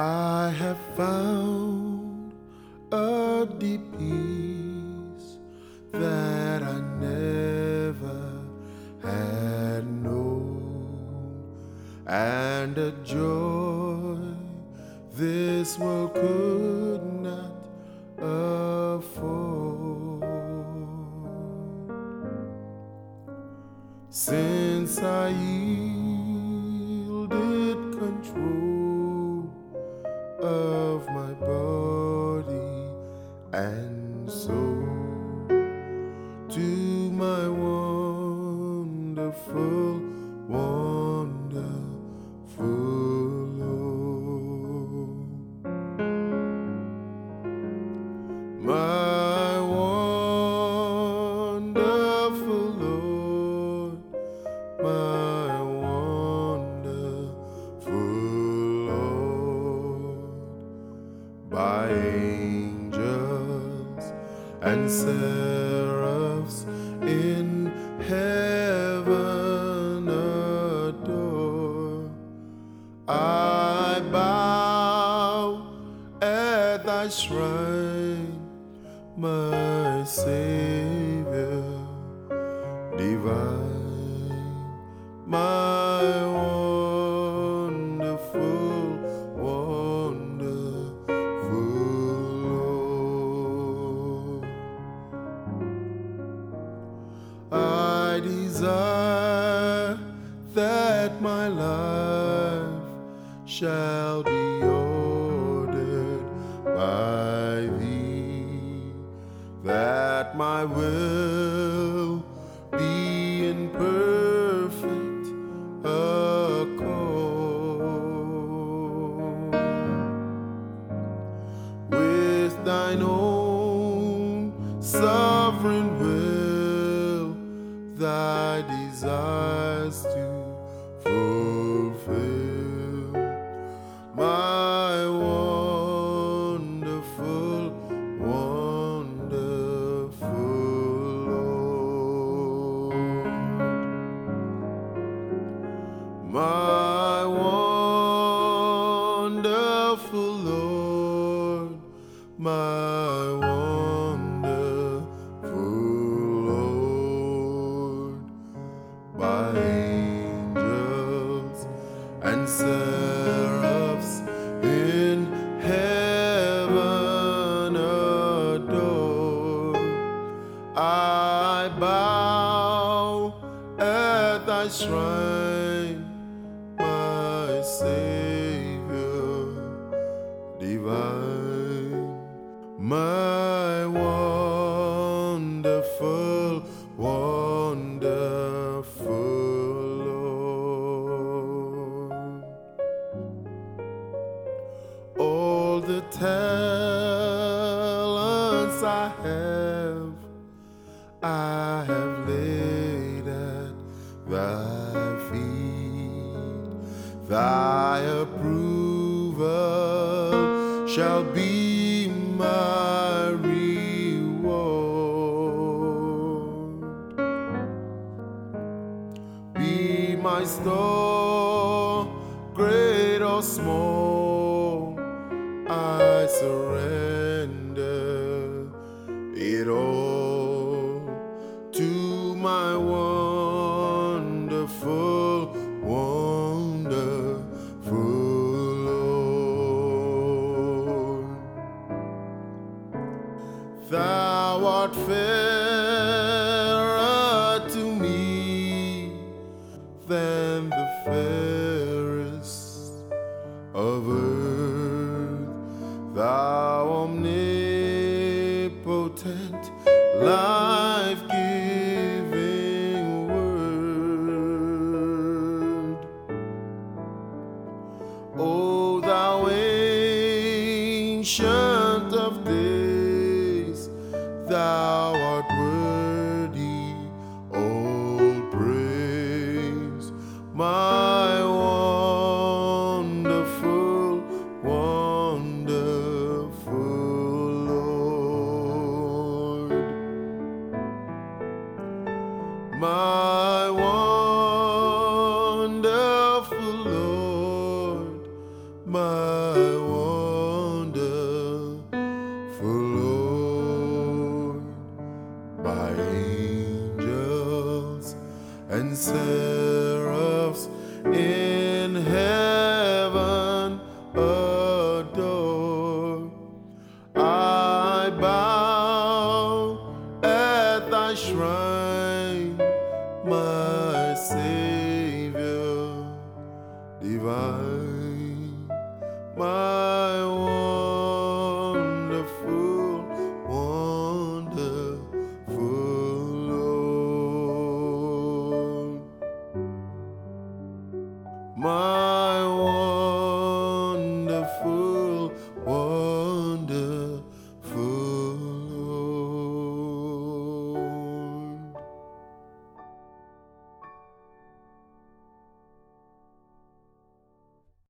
have found a deep peace that I never had known, and a joy this world could not afford. Since I and soul and seraphs in heaven adore. I bow at thy shrine, my Savior divine, my shall be ordered by thee, that my will be in perfect accord with thine own sovereign will, thy desires wonderful Lord, my wonderful Lord, by angels and seraphs in heaven adore. I bow at thy shrine, my Savior divine, my wonderful, wonderful Lord all the talents I have, I have laid at thy feet. Thy approval shall be my reward. Be my store, great or small, I surrender Thou art fairer to me than the fairest of earth. Thou omnipotent, life giving word. O thou ancient My my